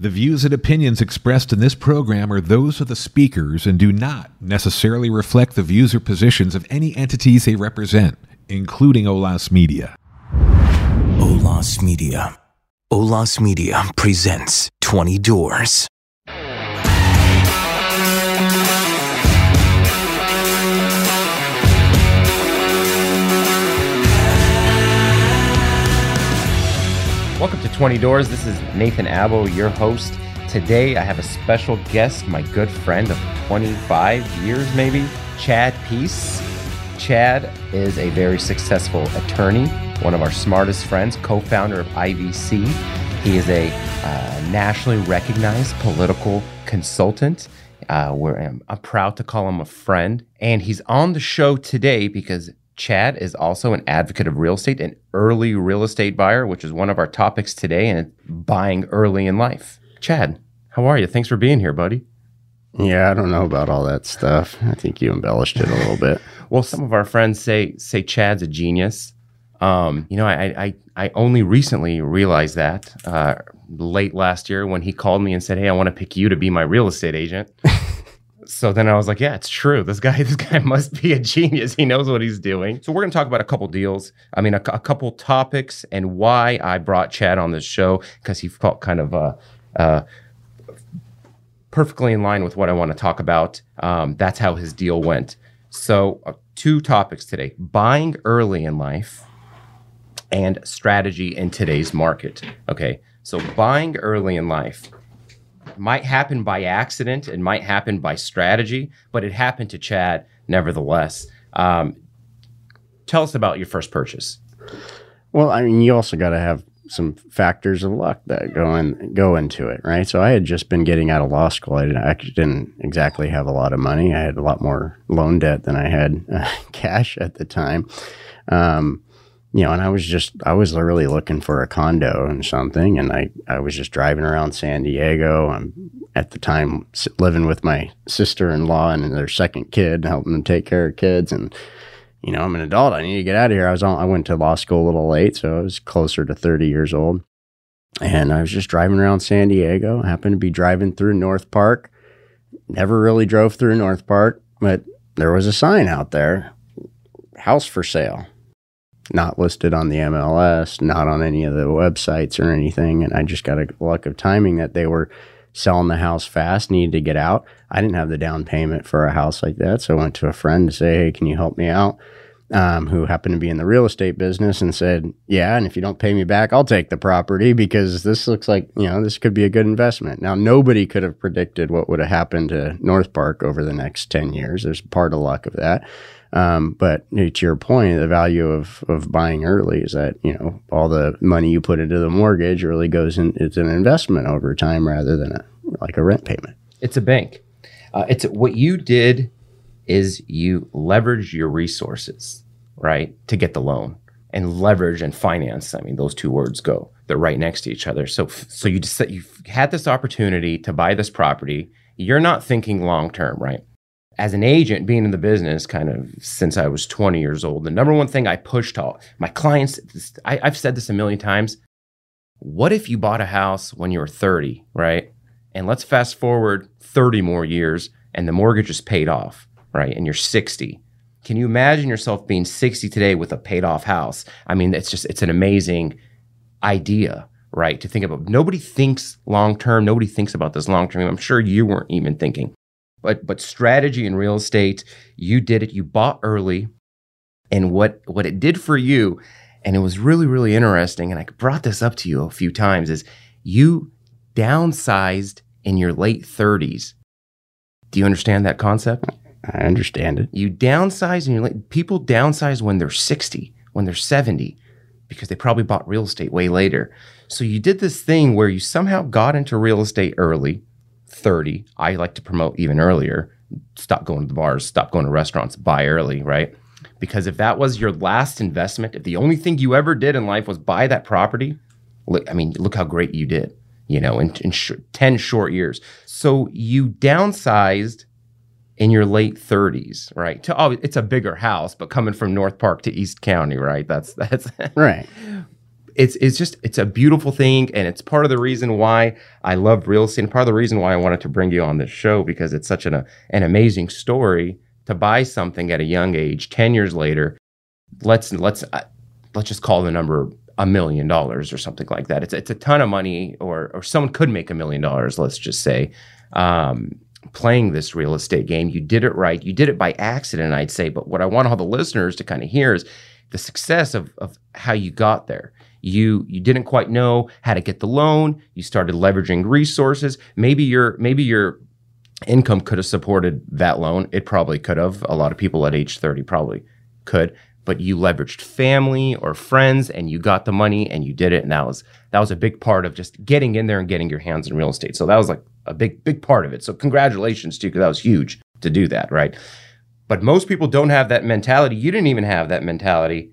The views and opinions expressed in this program are those of the speakers and do not necessarily reflect the views or positions of any entities they represent, including Olas Media. Olas Media. Olas Media presents 20 Doors. Welcome to 20 Doors. This is Nathan Abbo, your host. Today I have a special guest, my good friend of 25 years maybe, Chad Peace. Chad is a very successful attorney, one of our smartest friends, co founder of IVC. He is a uh, nationally recognized political consultant. Uh, where I'm, I'm proud to call him a friend. And he's on the show today because Chad is also an advocate of real estate, an early real estate buyer, which is one of our topics today, and buying early in life. Chad, how are you? Thanks for being here, buddy. Yeah, I don't know about all that stuff. I think you embellished it a little bit. Well, some of our friends say say Chad's a genius. Um, you know, I, I I only recently realized that uh, late last year when he called me and said, "Hey, I want to pick you to be my real estate agent." so then I was like, yeah, it's true. This guy, this guy must be a genius. He knows what he's doing. So we're going to talk about a couple deals. I mean, a, a couple topics and why I brought Chad on this show because he felt kind of uh, uh, perfectly in line with what I want to talk about. Um, that's how his deal went. So uh, two topics today: buying early in life and strategy in today's market. Okay, so buying early in life might happen by accident, it might happen by strategy, but it happened to Chad nevertheless. Um, tell us about your first purchase. Well, I mean, you also got to have some factors of luck that go in go into it, right? So I had just been getting out of law school. I didn't, actually didn't exactly have a lot of money. I had a lot more loan debt than I had uh, cash at the time. Um, you know, and I was just, I was really looking for a condo and something. And I, I was just driving around San Diego. I'm at the time living with my sister in law and their second kid, helping them take care of kids. And, you know, I'm an adult. I need to get out of here. I was on, I went to law school a little late. So I was closer to 30 years old. And I was just driving around San Diego, happened to be driving through North Park. Never really drove through North Park, but there was a sign out there house for sale not listed on the MLS, not on any of the websites or anything. And I just got a luck of timing that they were selling the house fast, needed to get out. I didn't have the down payment for a house like that. So I went to a friend to say, Hey, can you help me out? Um, who happened to be in the real estate business and said, Yeah, and if you don't pay me back, I'll take the property because this looks like, you know, this could be a good investment. Now, nobody could have predicted what would have happened to North Park over the next 10 years. There's part of luck of that. Um, but to your point, the value of, of buying early is that, you know, all the money you put into the mortgage really goes in, it's an investment over time rather than a, like a rent payment. It's a bank. Uh, it's what you did is you leverage your resources, right, to get the loan and leverage and finance. I mean, those two words go, they're right next to each other. So, so you just, you've had this opportunity to buy this property. You're not thinking long term, right? As an agent, being in the business kind of since I was 20 years old, the number one thing I push all my clients, I, I've said this a million times. What if you bought a house when you were 30, right? And let's fast forward 30 more years and the mortgage is paid off, right? And you're 60. Can you imagine yourself being 60 today with a paid off house? I mean, it's just, it's an amazing idea, right? To think about. Nobody thinks long term. Nobody thinks about this long term. I'm sure you weren't even thinking. But but strategy in real estate, you did it. You bought early, and what what it did for you, and it was really really interesting. And I brought this up to you a few times. Is you downsized in your late 30s. Do you understand that concept? I understand it. You downsize and you late. People downsize when they're 60, when they're 70, because they probably bought real estate way later. So you did this thing where you somehow got into real estate early 30. I like to promote even earlier. Stop going to the bars, stop going to restaurants, buy early, right? Because if that was your last investment, if the only thing you ever did in life was buy that property, look, I mean, look how great you did, you know, in, in sh- 10 short years. So you downsized in your late 30s, right? To, oh, it's a bigger house, but coming from North Park to East County, right? That's that's right. It's it's just it's a beautiful thing, and it's part of the reason why I love real estate, and part of the reason why I wanted to bring you on this show because it's such an a, an amazing story to buy something at a young age. Ten years later, let's let's uh, let's just call the number a million dollars or something like that. It's it's a ton of money, or or someone could make a million dollars. Let's just say. Um, playing this real estate game. You did it right. You did it by accident, I'd say. But what I want all the listeners to kind of hear is the success of, of how you got there. You you didn't quite know how to get the loan. You started leveraging resources. Maybe your maybe your income could have supported that loan. It probably could have. A lot of people at age 30 probably could. But you leveraged family or friends and you got the money and you did it. And that was that was a big part of just getting in there and getting your hands in real estate. So that was like a big, big part of it. So congratulations to you because that was huge to do that, right? But most people don't have that mentality. You didn't even have that mentality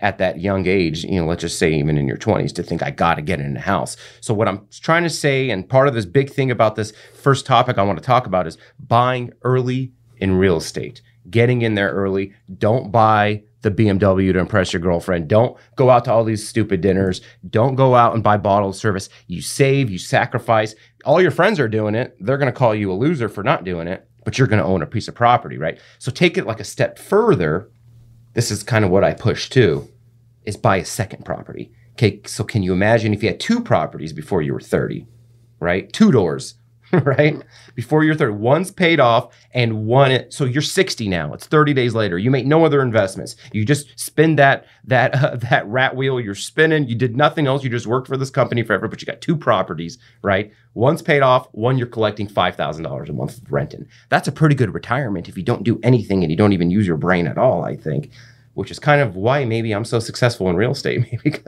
at that young age, you know, let's just say even in your 20s to think I got to get in a house. So what I'm trying to say and part of this big thing about this first topic I want to talk about is buying early in real estate. Getting in there early. Don't buy the BMW to impress your girlfriend. Don't go out to all these stupid dinners. Don't go out and buy bottled service. You save, you sacrifice. All your friends are doing it. They're going to call you a loser for not doing it, but you're going to own a piece of property, right? So take it like a step further. This is kind of what I push too is buy a second property. Okay, so can you imagine if you had two properties before you were 30, right? Two doors, right? Before you're 30. One's paid off and one it so you're 60 now. It's 30 days later. You make no other investments. You just spin that that uh, that rat wheel you're spinning. You did nothing else. You just worked for this company forever, but you got two properties, right? One's paid off, one you're collecting $5,000 a month renting. That's a pretty good retirement if you don't do anything and you don't even use your brain at all, I think which is kind of why maybe I'm so successful in real estate. Maybe.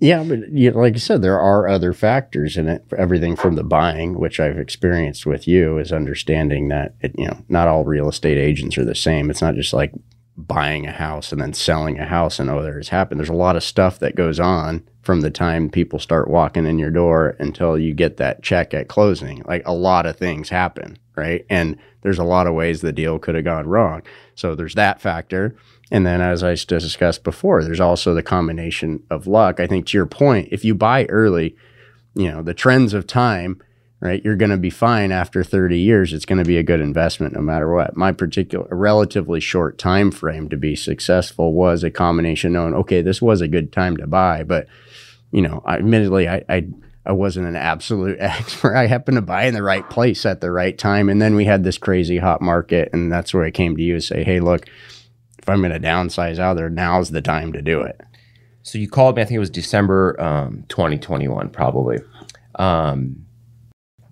yeah, but you know, like I said, there are other factors in it. Everything from the buying, which I've experienced with you, is understanding that it, you know not all real estate agents are the same. It's not just like buying a house and then selling a house and oh, there's happened. There's a lot of stuff that goes on from the time people start walking in your door until you get that check at closing. Like a lot of things happen, right? And there's a lot of ways the deal could have gone wrong. So there's that factor. And then, as I discussed before, there's also the combination of luck. I think to your point, if you buy early, you know, the trends of time, right, you're going to be fine after 30 years. It's going to be a good investment no matter what. My particular, relatively short time frame to be successful was a combination knowing, okay, this was a good time to buy, but, you know, admittedly, I, I I wasn't an absolute expert. I happened to buy in the right place at the right time. And then we had this crazy hot market. And that's where I came to you and say, hey, look, if I'm going to downsize out there, now's the time to do it. So you called me. I think it was December um, 2021, probably. Um,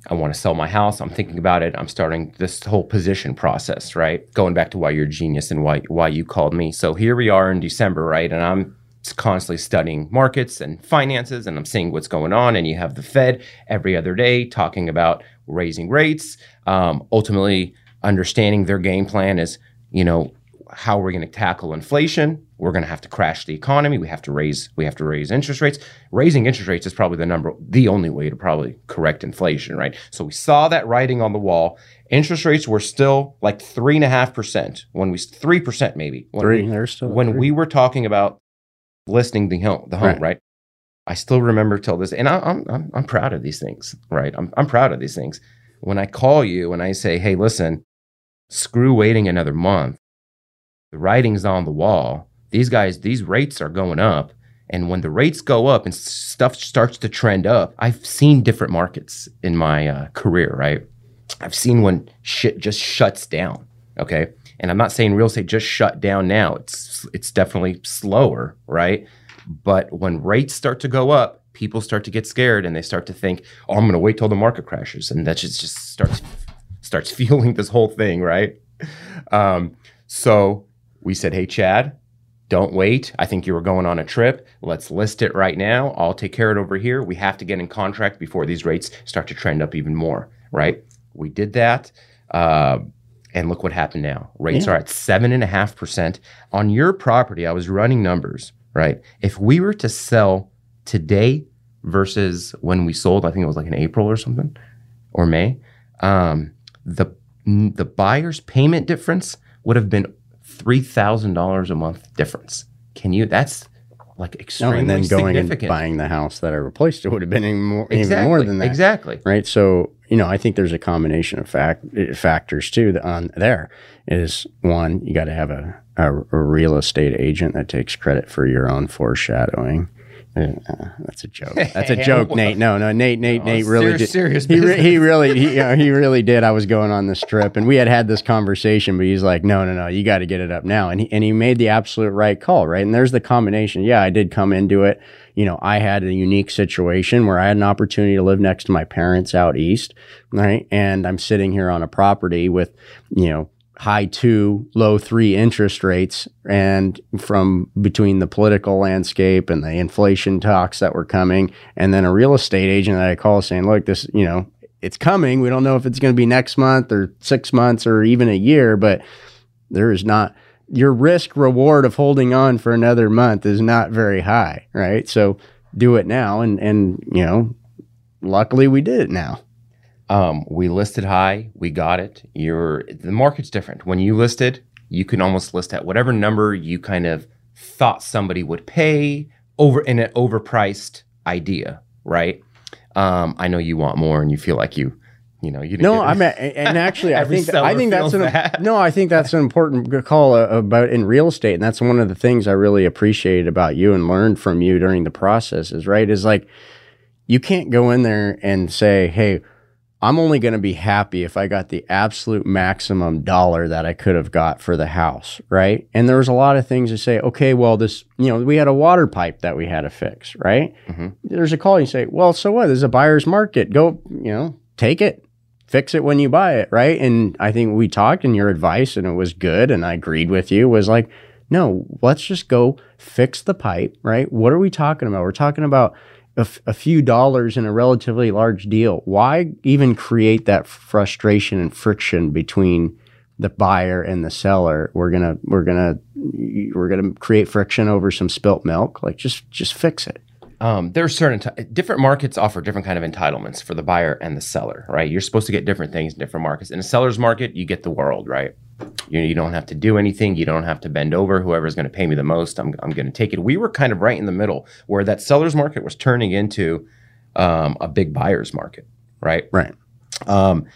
I want to sell my house. I'm thinking about it. I'm starting this whole position process, right? Going back to why you're a genius and why why you called me. So here we are in December, right? And I'm constantly studying markets and finances, and I'm seeing what's going on. And you have the Fed every other day talking about raising rates. Um, ultimately, understanding their game plan is, you know, how we're going to tackle inflation. We're going to have to crash the economy. We have to raise we have to raise interest rates. Raising interest rates is probably the number the only way to probably correct inflation, right? So we saw that writing on the wall. Interest rates were still like three and a half percent when we three percent maybe when three. We, They're still when three. we were talking about listing the home the home right. Right. I still remember till this, and I, I'm I'm I'm proud of these things, right? I'm I'm proud of these things. When I call you and I say, hey, listen, screw waiting another month the writing's on the wall. These guys, these rates are going up. And when the rates go up and stuff starts to trend up, I've seen different markets in my uh, career, right? I've seen when shit just shuts down. Okay. And I'm not saying real estate just shut down now. It's it's definitely slower, right? But when rates start to go up, people start to get scared and they start to think, "Oh, I'm going to wait till the market crashes," and that just just starts starts fueling this whole thing, right? Um, so we said, "Hey, Chad, don't wait. I think you were going on a trip. Let's list it right now. I'll take care of it over here. We have to get in contract before these rates start to trend up even more, right? We did that. Uh, and look what happened now. Rates Yeah. are at seven and a half percent on your property. I was running numbers, right? If we were to sell today versus when we sold, I think it was like in April or something, or May, um, the the buyer's payment difference would have been three thousand dollars a month difference. Can you? That's like No, extremely and then going and buying the house that I replaced it would have been even more, even more than that. Exactly. right? So you know, I think there's a combination of fact factors too that on there. Is one you got to have a, a a real estate agent that takes credit for your own foreshadowing. Uh, uh, that's a joke. That's a joke, Nate. No, no, Nate, Nate, Nate really serious- did. serious he, re- he really, he, you know, he really did. I was going on this trip, and we had had this conversation, but he's like, "No, no, no, you got to get it up now." And he and he made the absolute right call, right? And there's the combination. Yeah, I did come into it. You know, I had a unique situation where I had an opportunity to live next to my parents out east, right? And I'm sitting here on a property with, you know, high two, low three interest rates, and from between the political landscape and the inflation talks that were coming, and then a real estate agent that I call saying, "Look, this, you know, it's coming. We don't know if it's going to be next month or six months or even a year, but there is not." Your risk reward of holding on for another month is not very high, right? So do it now, and and you know, luckily we did it now. Um, we listed high, we got it. You're the market's different. When you listed, you can almost list at whatever number you kind of thought somebody would pay over in an overpriced idea, right? Um, I know you want more, and you feel like you, you know, you didn't No. I'm and actually, I think I think that's an that. no. I think that's an important call uh, about in real estate, and that's one of the things I really appreciated about you and learned from you during the process. Is right is like you can't go in there and say, "Hey, I'm only going to be happy if I got the absolute maximum dollar that I could have got for the house, right? And there was a lot of things to say, okay, well, this, you know, we had a water pipe that we had to fix, right? Mm-hmm. There's a call, you say, well, so what? There's a buyer's market. Go, you know, take it, fix it when you buy it, right? And I think we talked and your advice, and it was good, and I agreed with you, was like, no, let's just go fix the pipe, right? What are we talking about? We're talking about a, f- a few dollars in a relatively large deal. Why even create that frustration and friction between the buyer and the seller? We're gonna we're gonna we're gonna create friction over some spilt milk. Like just just fix it. Um, there are certain ti different markets offer different kind of entitlements for the buyer and the seller, right? You're supposed to get different things in different markets. In a seller's market, you get the world, right? You, you don't have to do anything. You don't have to bend over. Whoever's going to pay me the most, I'm, I'm going to take it. We were kind of right in the middle where that seller's market was turning into um, a big buyer's market, right? Right. um,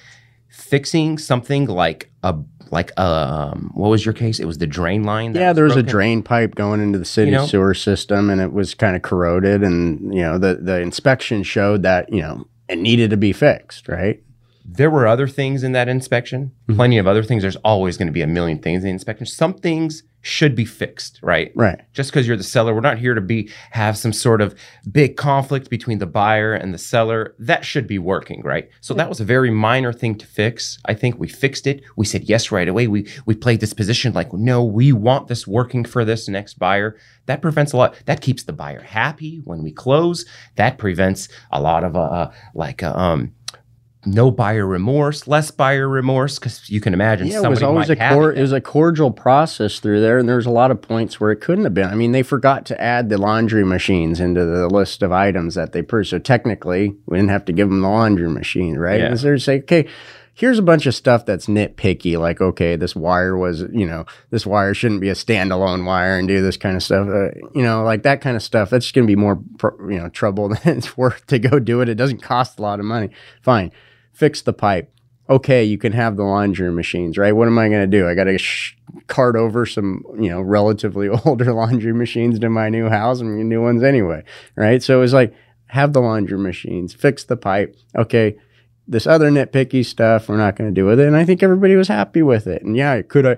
fixing something like a like um what was your case? It was the drain line. that Yeah, there was a drain pipe going into the city You know? sewer system, and it was kind of corroded. And you know, the the inspection showed that you know it needed to be fixed. Right. There were other things in that inspection. Mm-hmm. Plenty of other things. There's always going to be a million things in the inspection. Some things should be fixed, right? Right. Just because you're the seller, we're not here to be have some sort of big conflict between the buyer and the seller. That should be working, right? So that was a very minor thing to fix. I think we fixed it. We said yes right away. We we played this position like, no, we want this working for this next buyer. That prevents a lot. That keeps the buyer happy when we close. That prevents a lot of uh like uh, um no buyer remorse, less buyer remorse, because you can imagine Yeah, it somebody was always might a have cor- it it was a cordial process through there, and there's a lot of points where it couldn't have been. I mean, they forgot to add the laundry machines into the list of items that they purchased. So technically, we didn't have to give them the laundry machine, right? Yeah. And so they say, okay. Here's a bunch of stuff that's nitpicky, like okay, this wire was, you know, this wire shouldn't be a standalone wire and do this kind of stuff, uh, you know, like that kind of stuff. That's going to be more, pro- you know, trouble than it's worth to go do it. It doesn't cost a lot of money. Fine, fix the pipe okay, you can have the laundry machines, right? What am I going to do? I got to sh- cart over some, you know, relatively older laundry machines to my new house and new ones anyway, right? So it was like, have the laundry machines, fix the pipe. Okay, this other nitpicky stuff, we're not going to do with it. And I think everybody was happy with it. And yeah, could I,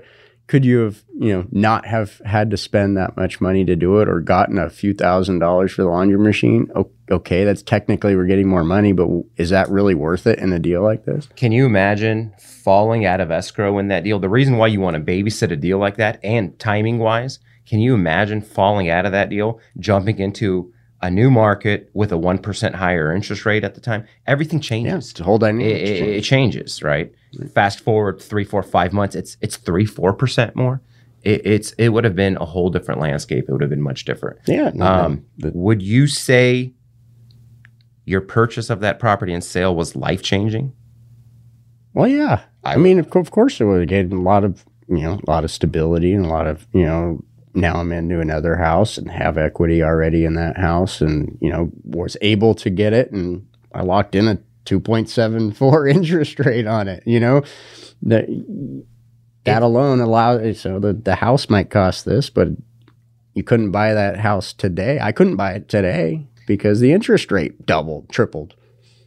could you have, you know, not have had to spend that much money to do it or gotten a few thousand dollars for the laundry machine? Okay, that's technically we're getting more money, but is that really worth it in a deal like this? Can you imagine falling out of escrow in that deal? The reason why you want to babysit a deal like that and timing wise, can you imagine falling out of that deal, jumping into a new market with a 1% higher interest rate at the time? Everything Yeah, changes. a whole It, dynamic. it, it changes, right? Fast forward three, four, five months, it's it's three, four percent more. It, it's it would have been a whole different landscape. It would have been much different. yeah, no, Um, the- would you say your purchase of that property and sale was life changing? Well, yeah. I I, mean, of, of course, it would get a lot of you know, a lot of stability and a lot of you know, now I'm into another house and have equity already in that house and, you know, was able to get it and I locked in a 2.74 interest rate on it, you know. That that alone allows so the, the house might cost this, but you couldn't buy that house today. I couldn't buy it today because the interest rate doubled, tripled.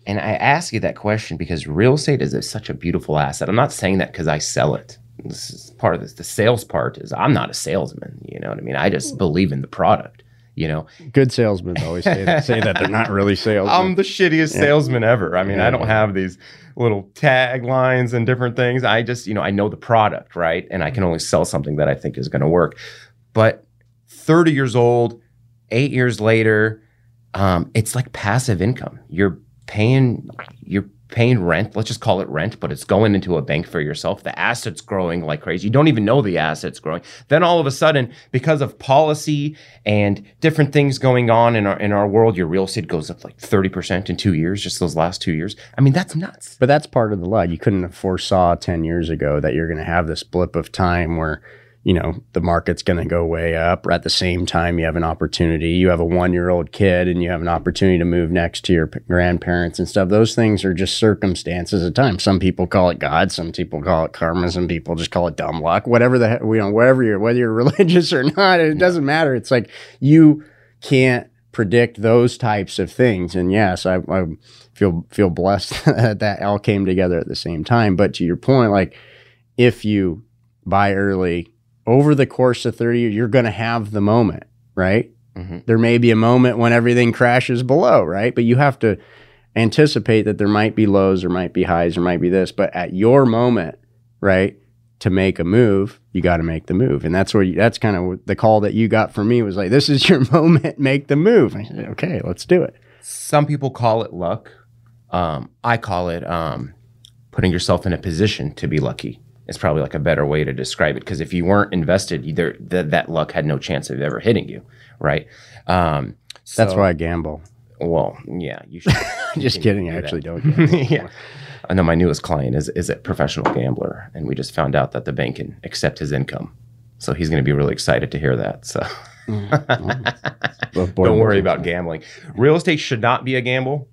And I ask you that question because real estate is a, such a beautiful asset. I'm not saying that because I sell it. This is part of this. The sales part is I'm not a salesman. You know what I mean? I just believe in the product. You know, Good salesmen always say that, say that they're not really salesmen. I'm the shittiest salesman ever. I mean, I don't have these little taglines and different things. I just, you know, I know the product, right? And I can only sell something that I think is going to work. But 30 years old, eight years later, um, it's like passive income. You're paying, you're paying rent. Let's just call it rent, but it's going into a bank for yourself. The asset's growing like crazy. You don't even know the asset's growing. Then all of a sudden, because of policy and different things going on in our in our world, your real estate goes up like 30% in two years, just those last two years. I mean, that's nuts. But that's part of the luck. You couldn't have foresaw 10 years ago that you're going to have this blip of time where, you know, the market's going to go way up. At the same time, you have an opportunity. You have a one year old kid and you have an opportunity to move next to your p- grandparents and stuff. Those things are just circumstances of time. Some people call it God. Some people call it karma. Some people just call it dumb luck. Whatever the, he- you know, whatever you're, whether you're religious or not, it doesn't matter. It's like you can't predict those types of things. And yes, I, I feel feel blessed that that all came together at the same time. But to your point, like if you buy early over the course of 30 years, you're going to have the moment, right? Mhm. There may be a moment when everything crashes below, right? But you have to anticipate that there might be lows, there might be highs, there might be this. But at your moment, right, to make a move, you got to make the move. And that's where you, that's kind of the call that you got from me was like, this is your moment, make the move. I said, okay, let's do it. Some people call it luck. Um, I call it um, putting yourself in a position to be lucky. It's probably like a better way to describe it because if you weren't invested, either th- that luck had no chance of ever hitting you, right? Um, That's why I gamble. Well, yeah, you should. Just kidding. I do that. actually don't. Yeah. I know my newest client is is a professional gambler, and we just found out that the bank can accept his income. So he's going to be really excited to hear that. So boy don't worry about gambling. Real estate should not be a gamble.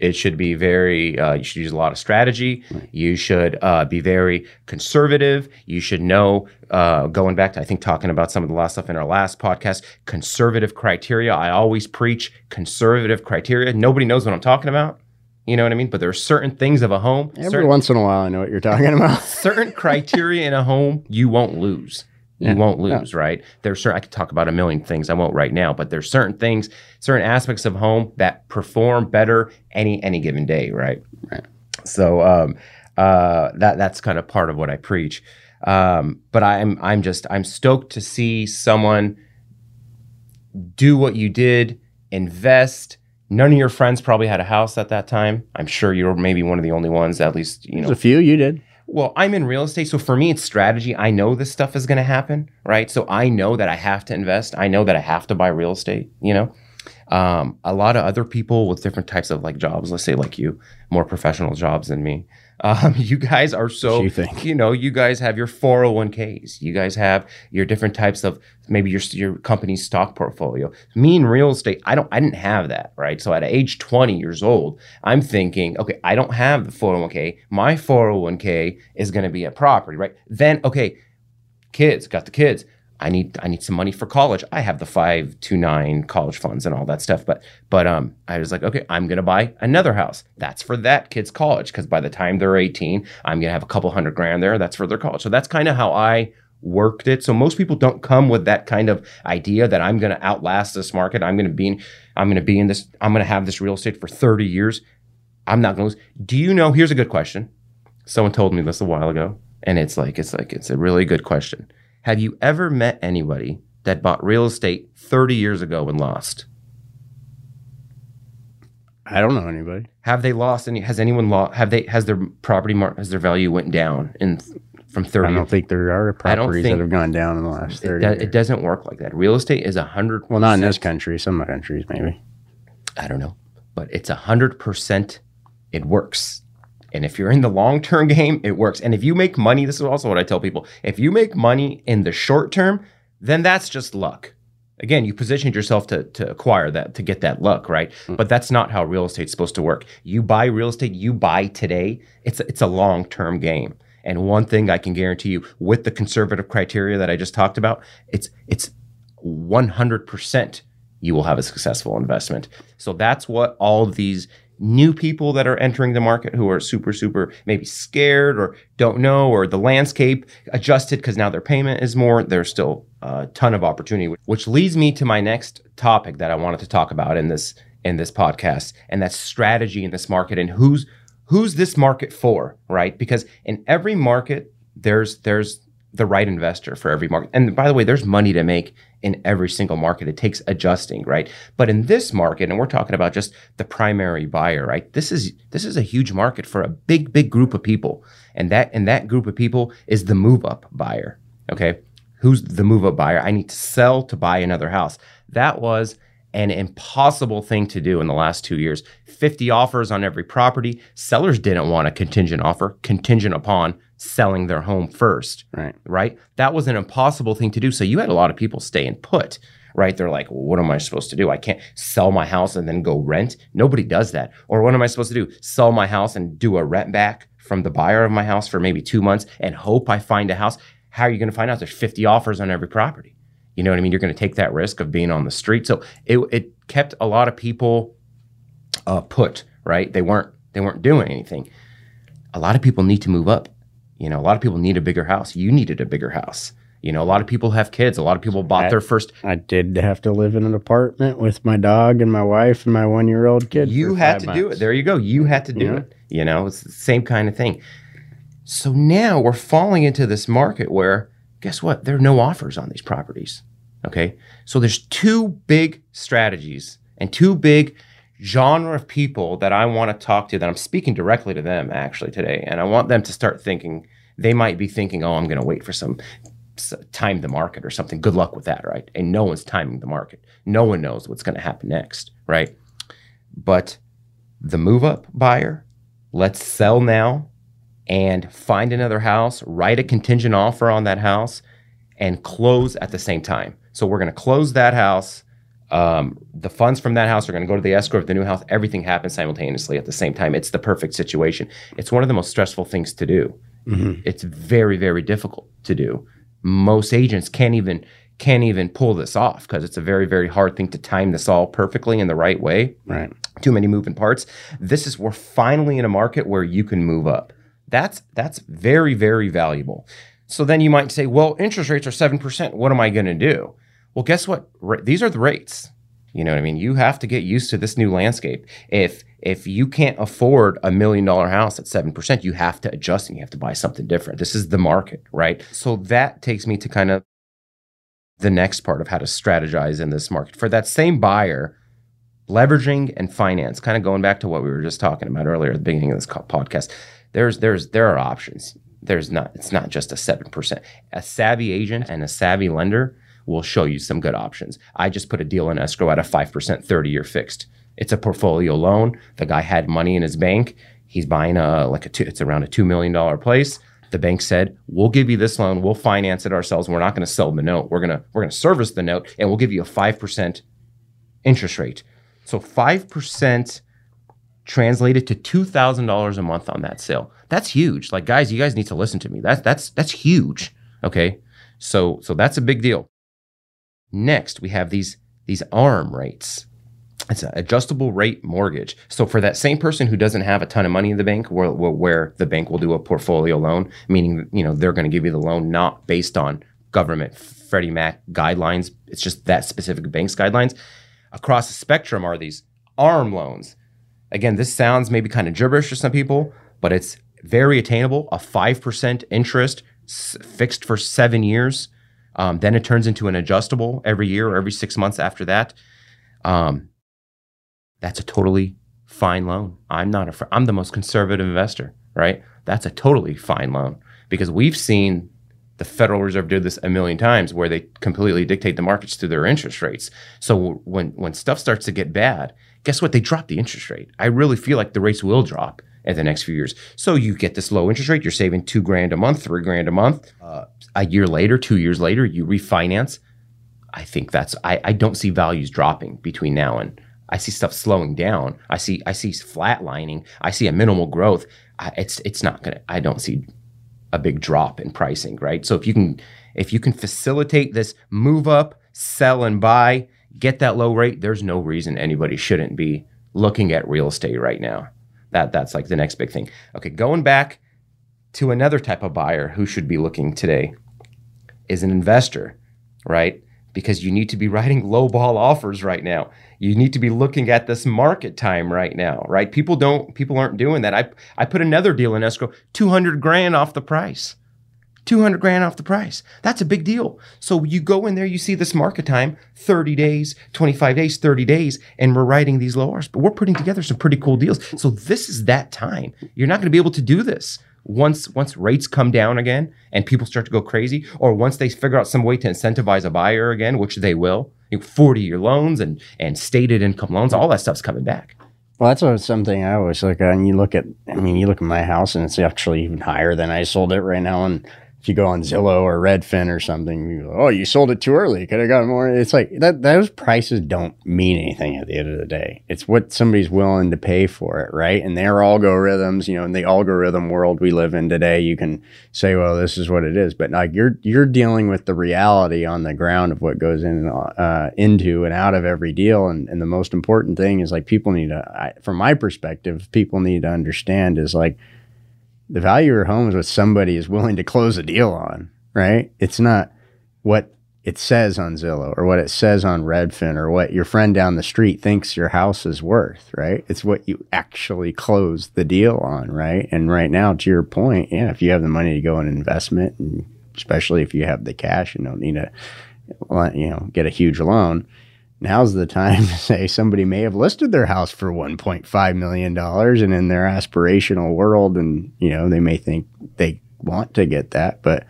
It should be very. Uh, you should use a lot of strategy. You should uh, be very conservative. You should know. Uh, going back to I think talking about some of the last stuff in our last podcast, conservative criteria. I always preach conservative criteria. Nobody knows what I'm talking about. You know what I mean? But there are certain things of a home. Every certain- once in a while, I know what you're talking about. certain criteria in a home you won't lose. You Yeah, won't yeah. lose, right? There's certain I could talk about a million things. I won't right now, but there's certain things, certain aspects of home that perform better any any given day, right? Right. So um, uh, that that's kind of part of what I preach. Um, but I'm I'm just I'm stoked to see someone do what you did, invest. None of your friends probably had a house at that time. I'm sure you were maybe one of the only ones, at least you know There's a few you did. Well, I'm in real estate. So for me, it's strategy. I know this stuff is going to happen, right? So I know that I have to invest. I know that I have to buy real estate, you know? Um, a lot of other people with different types of like jobs, let's say like you, more professional jobs than me. Um, you guys are so, You think. you know, you guys have your 401ks. You guys have your different types of maybe your your company's stock portfolio. Me in real estate, I don't I didn't have that, right? So at age 20 years old, I'm thinking, okay, I don't have the 401k. My 401k is going to be a property, right? Then okay, kids, got the kids. I need I need some money for college. I have the 529 college funds and all that stuff, but but um I was like, okay, I'm to buy another house. That's for that kid's college cuz by the time they're 18, I'm to have a couple hundred grand there. That's for their college. So that's kind of how I worked it. So most people don't come with that kind of idea that I'm to outlast this market. I'm to be in, I'm to be in this I'm to have this real estate for 30 years. I'm not to lose. Do you know here's a good question. Someone told me this a while ago and it's like it's like it's a really good question. Have you ever met anybody that bought real estate 30 years ago and lost? I don't know anybody. Have they lost any has anyone lost have they has their property mark has their value went down in from 30 I don't think there are properties that have gone down in the last it, 30 do- years. it doesn't work like that. Real estate is a hundred. well, not in this country. Some countries, maybe. I don't know, but it's a hundred percent. It works, and if you're in the long term game, it works. And if you make money, this is also what I tell people: if you make money in the short term, then that's just luck. Again, you positioned yourself to, to acquire that, to get that luck, right? Mm. But that's not how real estate's supposed to work. You buy real estate, you buy today. It's a, it's a long term game. And one thing I can guarantee you, with the conservative criteria that I just talked about, it's it's 100% you will have a successful investment. So that's what all of these new people that are entering the market who are super, super maybe scared or don't know, or the landscape adjusted because now their payment is more. There's still a ton of opportunity, which leads me to my next topic that I wanted to talk about in this in this podcast, and that's strategy in this market and who's who's this market for, right? Because in every market, there's there's the right investor for every market. And by the way, there's money to make in every single market. It takes adjusting, right? But in this market, and we're talking about just the primary buyer, right? This is this is a huge market for a big, big group of people. And that and that group of people is the move up buyer. Okay. Who's the move up buyer? I need to sell to buy another house. That was an impossible thing to do in the last two years. 50 offers on every property. Sellers didn't want a contingent offer, contingent upon selling their home first. Right. Right. That was an impossible thing to do. So you had a lot of people staying put. Right. They're like, well, what am I supposed to do? I can't sell my house and then go rent. Nobody does that. Or what am I supposed to do? Sell my house and do a rent back from the buyer of my house for maybe two months and hope I find a house. How are you going to find out there's 50 offers on every property? You know what I mean? You're going to take that risk of being on the street. So it, it kept a lot of people uh, put, right? They weren't they weren't doing anything. A lot of people need to move up. You know, a lot of people need a bigger house. You needed a bigger house. You know, a lot of people have kids. A lot of people bought I- their first. I did have to live in an apartment with my dog and my wife and my one year old kid. You had to five do it. There you go. You had to do Yeah. it. You know, it's the same kind of thing. So now we're falling into this market where, guess what? There are no offers on these properties. Okay. So there's two big strategies and two big genre of people that I want to talk to that I'm speaking directly to them actually today. And I want them to start thinking, they might be thinking, oh, I'm going to wait for some time the market or something. Good luck with that, right? And no one's timing the market. No one knows what's going to happen next, right? But the move up buyer, let's sell now and find another house, write a contingent offer on that house, and close at the same time. So we're going to close that house. Um, the funds from that house are going to go to the escrow of the new house. Everything happens simultaneously at the same time. It's the perfect situation. It's one of the most stressful things to do. It's very, very difficult to do. Most agents can't even can't even pull this off because it's a very, very hard thing to time this all perfectly in the right way Right. too many moving parts. This is we're finally in a market where you can move up. That's that's very very valuable. So then you might say, well, interest rates are seven percent. What am I going to do? Well, guess what? These are the rates. You know what I mean? You have to get used to this new landscape. If if you can't afford a million dollar house at seven percent, you have to adjust and you have to buy something different. This is the market, right? So that takes me to kind of the next part of how to strategize in this market for that same buyer leveraging and finance kind of going back to what we were just talking about earlier at the beginning of this podcast there's there's there are options there's not it's not just a 7% a savvy agent and a savvy lender will show you some good options i just put a deal in escrow at a 5% 30 year fixed it's a portfolio loan the guy had money in his bank he's buying a like a two, it's around a $2 million place the bank said we'll give you this loan we'll finance it ourselves we're not going to sell the note we're going to we're going to service the note and we'll give you a 5% interest rate so 5% translated to $2,000 a month on that sale. That's huge. Like guys, you guys need to listen to me. That's that's that's huge. Okay? So so that's a big deal. Next, we have these these ARM rates. It's an adjustable rate mortgage. So for that same person who doesn't have a ton of money in the bank, where, where, the bank will do a portfolio loan, meaning you know they're going to give you the loan not based on government Freddie Mac guidelines. It's just that specific bank's guidelines. Across the spectrum are these ARM loans. Again, this sounds maybe kind of gibberish to some people, but it's very attainable. A five percent interest, fixed for seven years. Um, then it turns into an adjustable every year or every six months after that. Um, that's a totally fine loan. I'm not a. fr- I'm the most conservative investor, right? That's a totally fine loan because we've seen the Federal Reserve do this a million times, where they completely dictate the markets through their interest rates. So when when stuff starts to get bad, guess what? They drop the interest rate. I really feel like the rates will drop in the next few years. So you get this low interest rate. You're saving two grand a month, three grand a month. Uh, a year later, two years later, you refinance I think that's I, I don't see values dropping between now and I see stuff slowing down. I see I see flatlining. I see a minimal growth. I, it's it's not gonna. I don't see a big drop in pricing, right? So if you can if you can facilitate this move up, sell and buy, get that low rate, there's no reason anybody shouldn't be looking at real estate right now. That that's like the next big thing. Okay, going back to another type of buyer who should be looking today is an investor, right? Because you need to be writing low ball offers right now. You need to be looking at this market time right now, right? People don't people aren't doing that. I I put another deal in escrow, 200 grand off the price. 200 grand off the price. That's a big deal. So you go in there, you see this market time, 30 days, 25 days, 30 days, and we're writing these low R's, but we're putting together some pretty cool deals. So this is that time. You're not going to be able to do this once once rates come down again and people start to go crazy, or once they figure out some way to incentivize a buyer again, which they will. 40 year loans and and stated income loans, all that stuff's coming back. Well, that's something I always look at. And you look at, I mean, you look at my house and it's actually even higher than I sold it right now. And if you go on Zillow or Redfin or something, you go, oh, you sold it too early. Could have got more. It's like that. Those prices don't mean anything at the end of the day. It's what somebody's willing to pay for it, right? And their algorithms, you know, in the algorithm world we live in today, you can say, well, this is what it is, but like you're you're dealing with the reality on the ground of what goes in uh, into and out of every deal. And and the most important thing is like people need to, I, from my perspective, people need to understand is like the value of your home is what somebody is willing to close a deal on, right? It's not what it says on Zillow or what it says on Redfin or what your friend down the street thinks your house is worth, right? It's what you actually close the deal on, right? And right now, to your point, yeah, if you have the money to go in investment, and especially if you have the cash and don't need to, you know, get a huge loan, now's the time to say somebody may have listed their house for 1.5 million dollars and in their aspirational world and you know they may think they want to get that but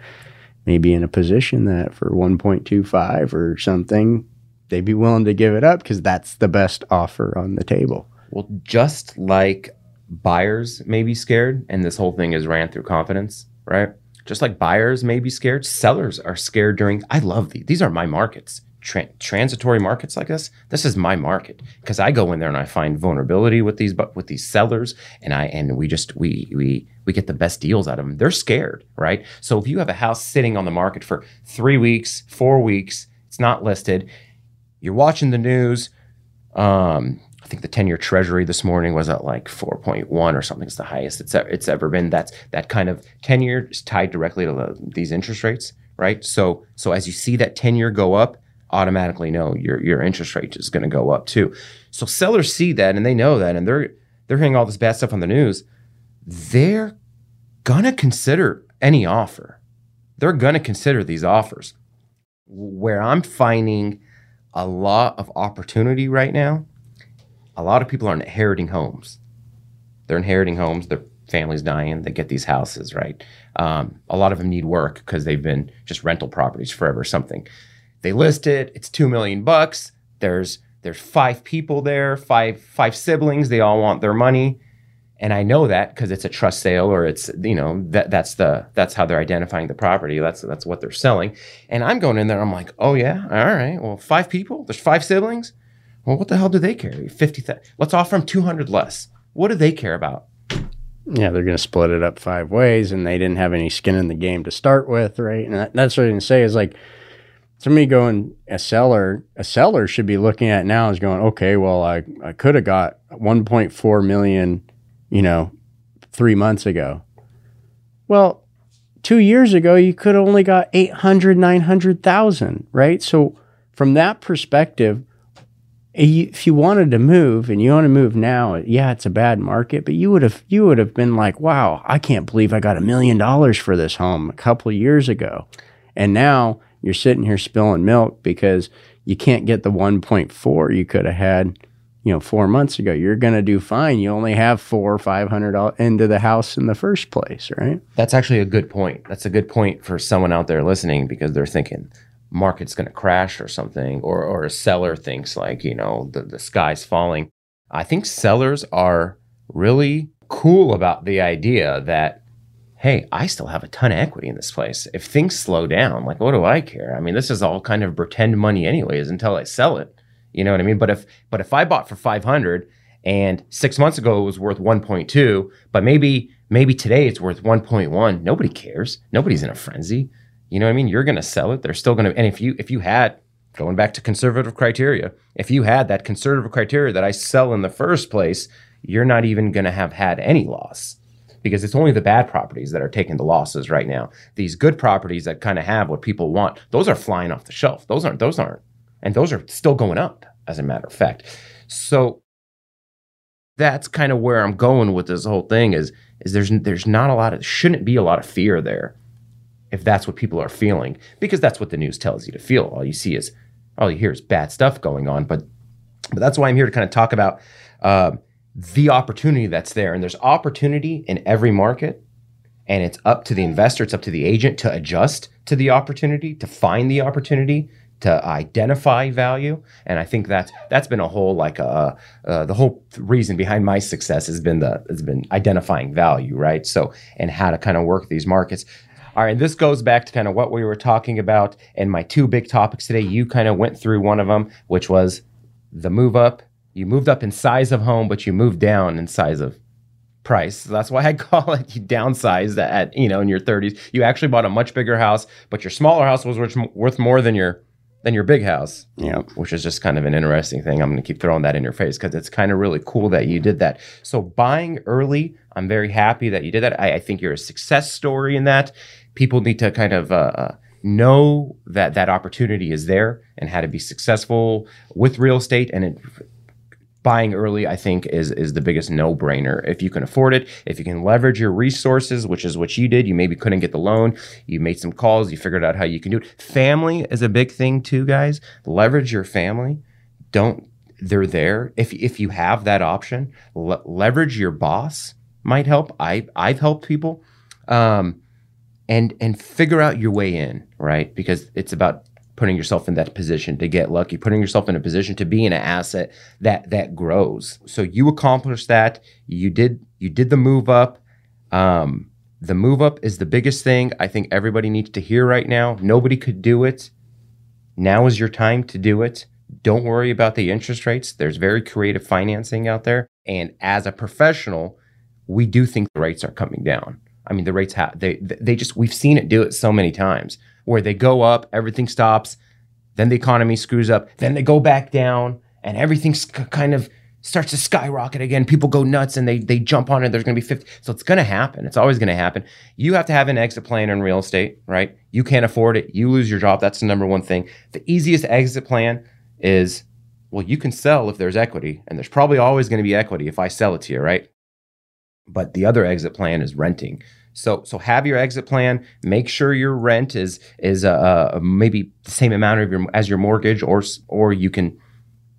maybe in a position that for 1.25 or something they'd be willing to give it up because that's the best offer on the table. Well just like buyers may be scared and this whole thing is ran through confidence right? Just like buyers may be scared sellers are scared during i love these these are my markets tra- transitory markets like this, this is my market because I go in there and I find vulnerability with these but with these sellers, and I and we just we we we get the best deals out of them. They're scared, right? So if you have a house sitting on the market for three weeks, four weeks, it's not listed. You're watching the news. Um, I think the 10-year Treasury this morning was at like 4.1 or something. It's the highest it's ever, it's ever been. That's that kind of 10-year is tied directly to the, these interest rates, right? So so as you see that 10-year go up, automatically know your your interest rate is going to go up too. So sellers see that and they know that and they're they're hearing all this bad stuff on the news. They're gonna consider any offer. They're gonna consider these offers. Where I'm finding a lot of opportunity right now, a lot of people are inheriting homes. They're inheriting homes. Their family's dying. They get these houses, right? Um, a lot of them need work because they've been just rental properties forever, something. They list it. It's two million bucks. There's there's five people there, five five siblings. They all want their money, and I know that because it's a trust sale or it's you know that that's the that's how they're identifying the property. That's that's what they're selling. And I'm going in there. I'm like, oh yeah, all right. Well, five people. There's five siblings. Well, what the hell do they care? Fifty. Let's offer them two hundred less. What do they care about? Yeah, they're going to split it up five ways, and they didn't have any skin in the game to start with, right? And that, that's what going to say is like somebody going a seller a seller should be looking at now is going okay well i, I could have got 1.4 million you know three months ago. Well two years ago you could only got 800 900000 right? So from that perspective if you wanted to move and you want to move now yeah it's a bad market but you would have you would have been like wow i can't believe i got a million dollars for this home a couple of years ago. And now you're sitting here spilling milk because you can't get the 1.4 you could have had you know four months ago. You're going to do fine. You only have four or five hundred into the house in the first place right? That's actually a good point. That's a good point for someone out there listening because they're thinking market's going to crash or something or, or a seller thinks like you know the, the sky's falling. I think sellers are really cool about the idea that hey, I still have a ton of equity in this place. If things slow down, like what do I care? I mean, this is all kind of pretend money anyways until I sell it. You know what I mean? But if but if I bought for 500 and 6 months ago it was worth 1.2, but maybe maybe today it's worth 1.1, nobody cares. Nobody's in a frenzy. You know what I mean? You're going to sell it. They're still going to and if you if you had going back to conservative criteria, if you had that conservative criteria that I sell in the first place, you're not even going to have had any loss because it's only the bad properties that are taking the losses right now. These good properties that kind of have what people want, those are flying off the shelf. Those aren't, those aren't. And those are still going up, as a matter of fact. So that's kind of where I'm going with this whole thing is, is there's there's not a lot of shouldn't be a lot of fear there if that's what people are feeling, because that's what the news tells you to feel. All you see is all you hear is bad stuff going on. But but that's why I'm here to kind of talk about uh, the opportunity that's there. And there's opportunity in every market. And it's up to the investor, it's up to the agent to adjust to the opportunity, to find the opportunity, to identify value. And I think that's that's been a whole like uh, uh, the whole reason behind my success has been the has been identifying value, right? So and how to kind of work these markets. All right, and this goes back to kind of what we were talking about and my two big topics today. You kind of went through one of them, which was the move up you moved up in size of home, but you moved down in size of price. So that's why I call it you downsized at you know in your 30s. You actually bought a much bigger house, but your smaller house was worth more than your than your big house. Yeah, which is just kind of an interesting thing. I'm going to keep throwing that in your face because it's kind of really cool that you did that. So buying early, I'm very happy that you did that. I, I think you're a success story in that. People need to kind of. Uh, uh know that that opportunity is there and how to be successful with real estate and it, buying early i think is is the biggest no-brainer. If you can afford it if you can leverage your resources which is what you did you maybe couldn't get the loan you made some calls you figured out how you can do it. Family is a big thing too guys. Leverage your family. Don't they're there. If if you have that option le- leverage your boss might help. I i've helped people um and and figure out your way in right? Because it's about putting yourself in that position to get lucky, putting yourself in a position to be an asset that that grows. So you accomplished that. You did you did the move up. Um, the move up is the biggest thing I think everybody needs to hear right now. Nobody could do it. Now is your time to do it. Don't worry about the interest rates. There's very creative financing out there. And as a professional, we do think the rates are coming down. I mean, the rates have they they just we've seen it do it so many times where they go up, everything stops, then the economy screws up, then they go back down, and everything kind of starts to skyrocket again. People go nuts and they they jump on it. There's going to be 50. So it's going to happen. It's always going to happen. You have to have an exit plan in real estate, right? You can't afford it. You lose your job. That's the number one thing. The easiest exit plan is well, you can sell if there's equity, and there's probably always going to be equity if I sell it to you, right? But the other exit plan is renting. So so have your exit plan. Make sure your rent is is uh, uh, maybe the same amount of your as your mortgage, or or you can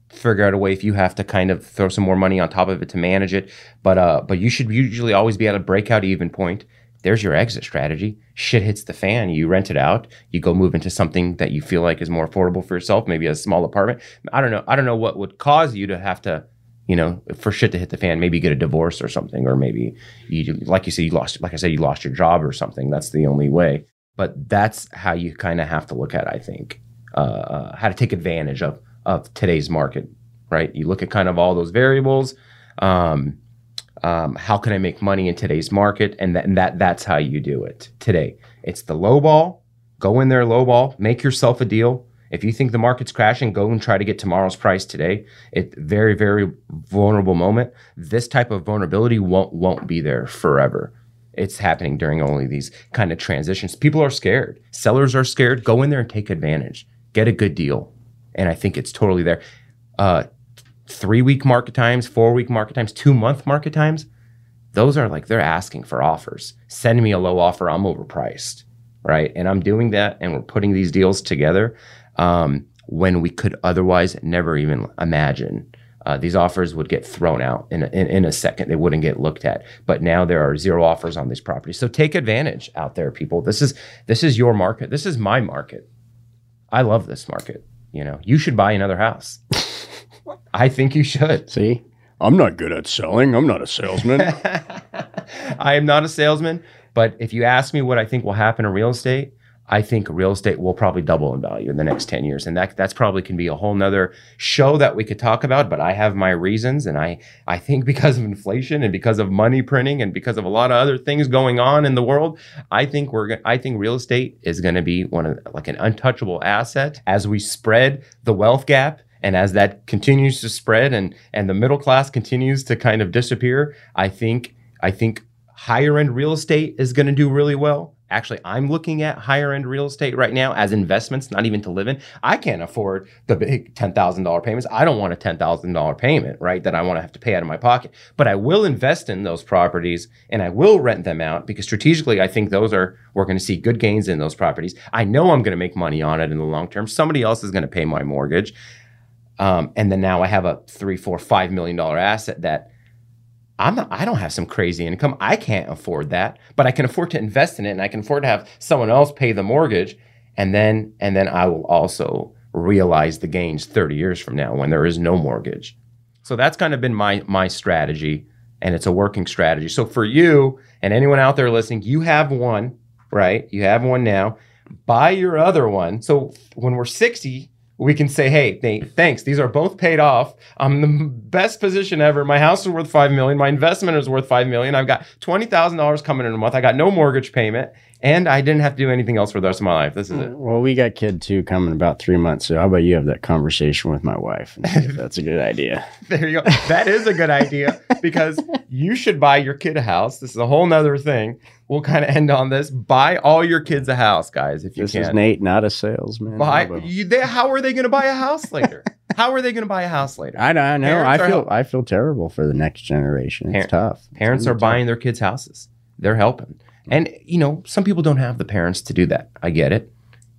figure out a way if you have to kind of throw some more money on top of it to manage it. But uh, but you should usually always be at a breakout even point. There's your exit strategy. Shit hits the fan. You rent it out. You go move into something that you feel like is more affordable for yourself. Maybe a small apartment. I don't know. I don't know what would cause you to have to you know, for shit to hit the fan, maybe you get a divorce or something, or maybe you, like you said, you lost, like I said, you lost your job or something. That's the only way. But that's how you kind of have to look at, I think, uh, uh, how to take advantage of of today's market, right? You look at kind of all those variables. Um, um, how can I make money in today's market? And that, and that that's how you do it today. It's the low ball. Go in there, low ball. Make yourself a deal if you think the market's crashing, go and try to get tomorrow's price today. It's very, very vulnerable moment. This type of vulnerability won't won't be there forever. It's happening during only these kind of transitions. People are scared. Sellers are scared. Go in there and take advantage. Get a good deal. And I think it's totally there. Uh, three week market times, four week market times, two month market times. Those are like they're asking for offers. Send me a low offer. I'm overpriced right? And I'm doing that, and we're putting these deals together um, when we could otherwise never even imagine. Uh, these offers would get thrown out in a, in, in, a second. They wouldn't get looked at. But now there are zero offers on these properties. So take advantage out there, people. This is this is your market. This is my market. I love this market. You know, you should buy another house. I think you should. See, I'm not good at selling. I'm not a salesman. I am not a salesman. But if you ask me what I think will happen in real estate, I think real estate will probably double in value in the next 10 years. And that that's probably can be a whole nother show that we could talk about. But I have my reasons. And I I think because of inflation and because of money printing and because of a lot of other things going on in the world, I think we're I think real estate is to be one of like an untouchable asset as we spread the wealth gap and as that continues to spread and and the middle class continues to kind of disappear, I think I think higher end real estate is to do really well. Actually, I'm looking at higher end real estate right now as investments, not even to live in. I can't afford the big $10,000 payments. I don't want a $10,000 payment, right? That I want to have to pay out of my pocket. But I will invest in those properties and I will rent them out because strategically, I think those are, we're going to see good gains in those properties. I know I'm going to make money on it in the long term. Somebody else is going to pay my mortgage. Um, and then now I have a three, four, five million dollar asset that I'm not, I don't have some crazy income. I can't afford that, but I can afford to invest in it and I can afford to have someone else pay the mortgage. And then, and then I will also realize the gains 30 years from now when there is no mortgage. So that's kind of been my, my strategy and it's a working strategy. So for you and anyone out there listening, you have one, right? You have one now. Buy your other one. So when we're 60, we can say, "Hey, Nate, thanks. These are both paid off. I'm the best position ever. My house is worth five million. My investment is worth five million. I've got twenty thousand dollars coming in a month. I got no mortgage payment, and I didn't have to do anything else for the rest of my life. This is it. Well, we got kid two coming about three months. So how about you have that conversation with my wife? And see if that's a good idea. There you go. That is a good idea because you should buy your kid a house. This is a whole nother thing. We'll kind of end on this. Buy all your kids a house, guys, if you This can. is Nate, not a salesman. Buy, How you, they, how are they going to buy a house later? how are they going to buy a house later? I know. I know. Parents I feel. I feel terrible for the next generation. It's Par- tough. Parents are tough. buying their kids houses. They're helping. And you know, some people don't have the parents to do that. I get it.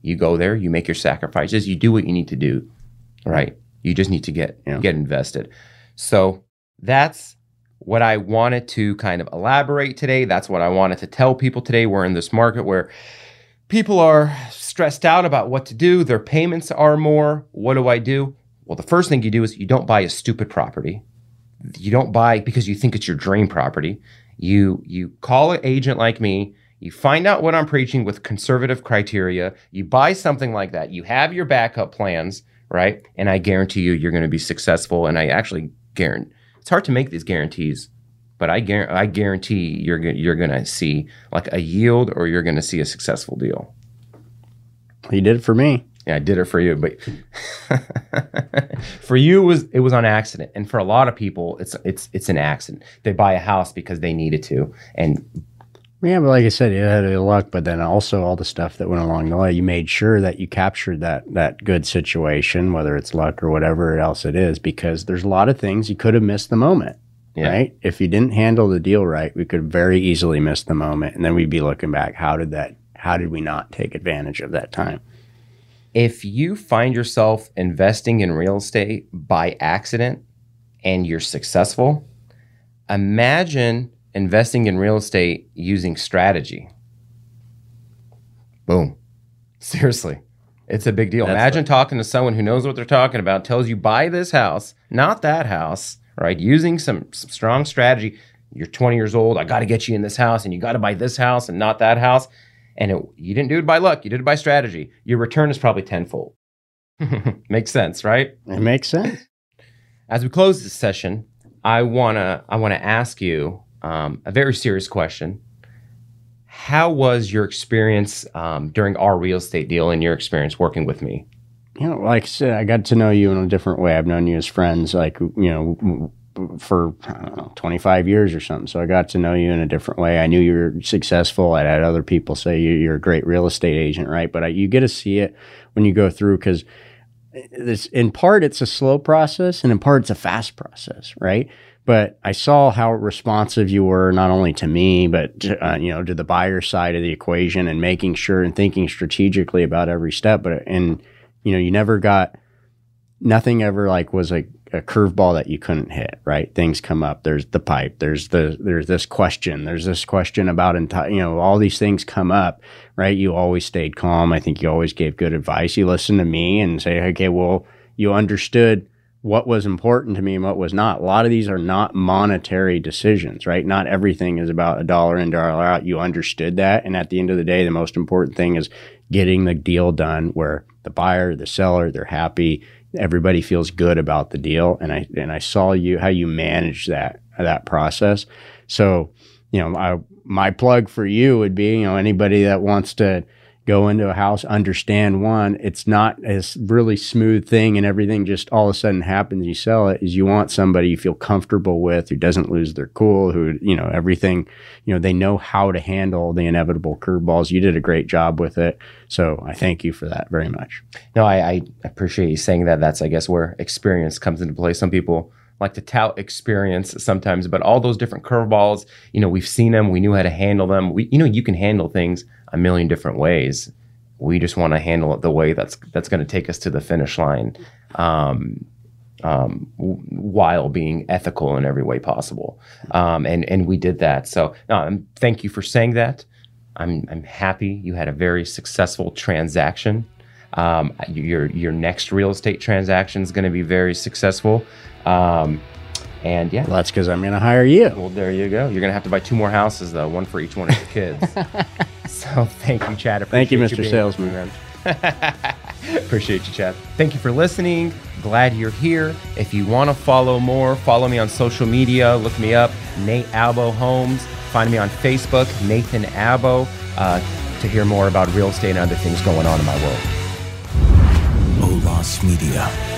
You go there, you make your sacrifices, you do what you need to do. Right? You just need to get Yeah. get invested. So that's what I wanted to kind of elaborate today. That's what I wanted to tell people today. We're in this market where people are stressed out about what to do. Their payments are more. What do I do? Well, the first thing you do is you don't buy a stupid property. You don't buy because you think it's your dream property. You you call an agent like me. You find out what I'm preaching with conservative criteria. You buy something like that. You have your backup plans, right? And I guarantee you, you're going to be successful. And I actually guarantee it's hard to make these guarantees, but I guarantee I guarantee you're you're going to see like a yield or you're going to see a successful deal. He did it for me. Yeah, I did it for you, but for you it was it was on accident, and for a lot of people, it's it's it's an accident. They buy a house because they needed to, and Yeah, but like I said, you had the luck, but then also all the stuff that went along the way. You made sure that you captured that that good situation, whether it's luck or whatever else it is, because there's a lot of things you could have missed the moment. Yeah. Right? If you didn't handle the deal right, we could very easily miss the moment, and then we'd be looking back. How did that? How did we not take advantage of that time? If you find yourself investing in real estate by accident and you're successful, imagine investing in real estate using strategy. Boom. Seriously. It's a big deal. That's Imagine talking to someone who knows what they're talking about, tells you buy this house, not that house, right? Using some, some strong strategy. You're 20 years old. I got to get you in this house, and you got to buy this house and not that house. And it, you didn't do it by luck. You did it by strategy. Your return is probably tenfold. Makes sense, right? It makes sense. As we close this session, I wanna I wanna ask you um, a very serious question. How was your experience um, during our real estate deal and your experience working with me? you know, like I said, I got to know you in a different way. I've known you as friends, like you know, for I don't know, 25 years or something. So I got to know you in a different way. I knew you were successful. I had other people say you- you're a great real estate agent, right? But I, you get to see it when you go through because this in part it's a slow process and in part it's a fast process, right? But I saw how responsive you were not only to me but to, uh, you know to the buyer side of the equation and making sure and thinking strategically about every step. But and you know you never got nothing ever like was a, a curveball that you couldn't hit right things come up there's the pipe there's the there's this question there's this question about enti- you know all these things come up right you always stayed calm i think you always gave good advice you listened to me and say okay well you understood what was important to me and what was not. A lot of these are not monetary decisions, right? Not everything is about a dollar in, dollar out. You understood that. And at the end of the day, the most important thing is getting the deal done where the buyer, the seller, they're happy. Everybody feels good about the deal. And I, and I saw you, how you manage that, that process. So, you know, I, my plug for you would be, you know, anybody that wants to, go into a house, understand one, it's not a really smooth thing and everything just all of a sudden happens. You sell it is you want somebody you feel comfortable with who doesn't lose their cool, who, you know, everything, you know, they know how to handle the inevitable curveballs. You did a great job with it. So I thank you for that very much. No, I, I appreciate you saying that. That's, I guess, where experience comes into play. Some people, like to tout experience sometimes, but all those different curveballs, you know, we've seen them, we knew how to handle them. We, you know, you can handle things a million different ways. We just want to handle it the way that's that's going to take us to the finish line, um, um, while being ethical in every way possible. Um, and and we did that. So um, thank you for saying that. I'm I'm happy you had a very successful transaction. Um, your your next real estate transaction is going to be very successful. Um, and yeah, well, that's because I'm going to hire you. Well, there you go. You're going to have to buy two more houses, though, one for each one of your kids. so thank you, Chad. Thank you, Mr. You Salesman. Appreciate you, Chad. Thank you for listening. Glad you're here. If you want to follow more, follow me on social media. Look me up, Nate Abo Homes. Find me on Facebook, Nathan Abo, uh, to hear more about real estate and other things going on in my world. Olas Media